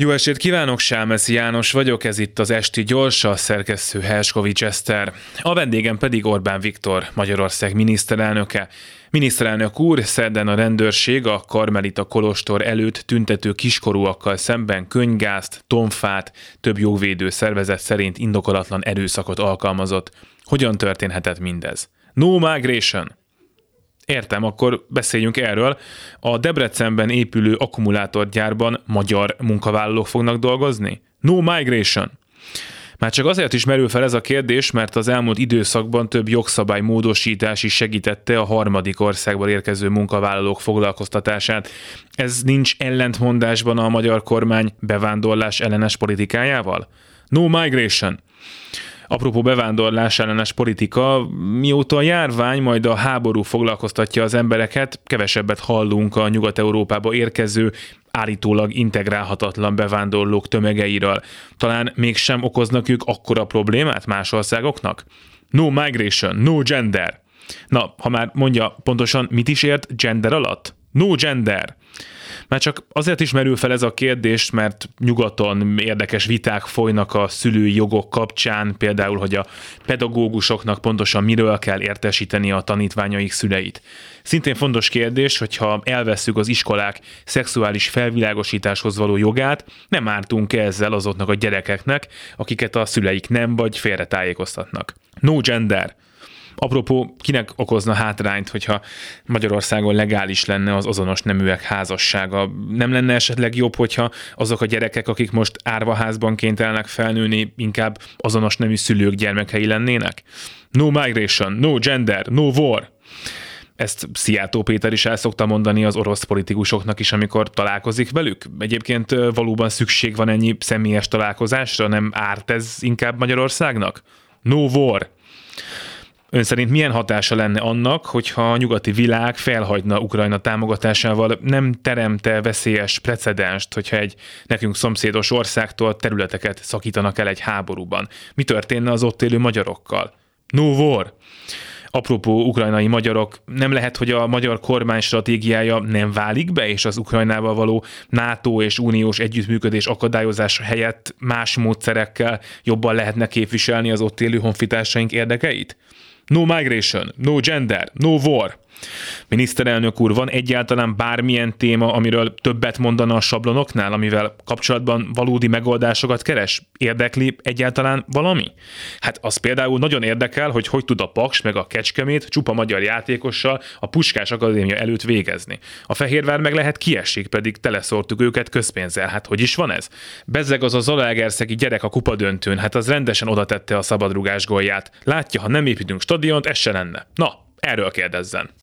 Jó estét kívánok, Sámeszi János vagyok, ez itt az Esti Gyors, a szerkesztő Helskovics Eszter. A vendégem pedig Orbán Viktor, Magyarország miniszterelnöke. Miniszterelnök úr, szerdán a rendőrség a Karmelita Kolostor előtt tüntető kiskorúakkal szemben könygázt, tonfát, több jogvédő szervezet szerint indokolatlan erőszakot alkalmazott. Hogyan történhetett mindez? No migration! Értem, akkor beszéljünk erről. A Debrecenben épülő akkumulátorgyárban magyar munkavállalók fognak dolgozni? No migration. Már csak azért is merül fel ez a kérdés, mert az elmúlt időszakban több jogszabály módosítás is segítette a harmadik országból érkező munkavállalók foglalkoztatását. Ez nincs ellentmondásban a magyar kormány bevándorlás ellenes politikájával? No migration. Apropó bevándorlás ellenes politika, mióta a járvány, majd a háború foglalkoztatja az embereket, kevesebbet hallunk a Nyugat-Európába érkező, állítólag integrálhatatlan bevándorlók tömegeiről. Talán mégsem okoznak ők akkora problémát más országoknak? No migration, no gender. Na, ha már mondja pontosan, mit is ért gender alatt? No gender. Már csak azért is merül fel ez a kérdés, mert nyugaton érdekes viták folynak a szülői jogok kapcsán, például, hogy a pedagógusoknak pontosan miről kell értesíteni a tanítványaik szüleit. Szintén fontos kérdés, hogyha elveszük az iskolák szexuális felvilágosításhoz való jogát, nem ártunk ezzel azoknak a gyerekeknek, akiket a szüleik nem vagy félretájékoztatnak. No gender. Apropó, kinek okozna hátrányt, hogyha Magyarországon legális lenne az azonos neműek házassága? Nem lenne esetleg jobb, hogyha azok a gyerekek, akik most árvaházban kénytelenek felnőni, inkább azonos nemű szülők gyermekei lennének? No migration, no gender, no war. Ezt Szijjártó Péter is el szokta mondani az orosz politikusoknak is, amikor találkozik velük. Egyébként valóban szükség van ennyi személyes találkozásra, nem árt ez inkább Magyarországnak? No war. Ön szerint milyen hatása lenne annak, hogyha a nyugati világ felhagyna Ukrajna támogatásával, nem teremte veszélyes precedenst, hogyha egy nekünk szomszédos országtól területeket szakítanak el egy háborúban? Mi történne az ott élő magyarokkal? No war! Apropó ukrajnai magyarok, nem lehet, hogy a magyar kormány stratégiája nem válik be, és az Ukrajnával való NATO és uniós együttműködés akadályozása helyett más módszerekkel jobban lehetne képviselni az ott élő honfitársaink érdekeit? No migration, no gender, no war. Miniszterelnök úr, van egyáltalán bármilyen téma, amiről többet mondana a sablonoknál, amivel kapcsolatban valódi megoldásokat keres? Érdekli egyáltalán valami? Hát az például nagyon érdekel, hogy hogy tud a Paks meg a Kecskemét csupa magyar játékossal a Puskás Akadémia előtt végezni. A Fehérvár meg lehet kiesik, pedig teleszórtuk őket közpénzzel. Hát hogy is van ez? Bezzeg az a Zalaegerszegi gyerek a kupadöntőn, hát az rendesen oda tette a szabadrugás gólját. Látja, ha nem építünk stadiont, ez se lenne. Na, erről kérdezzen.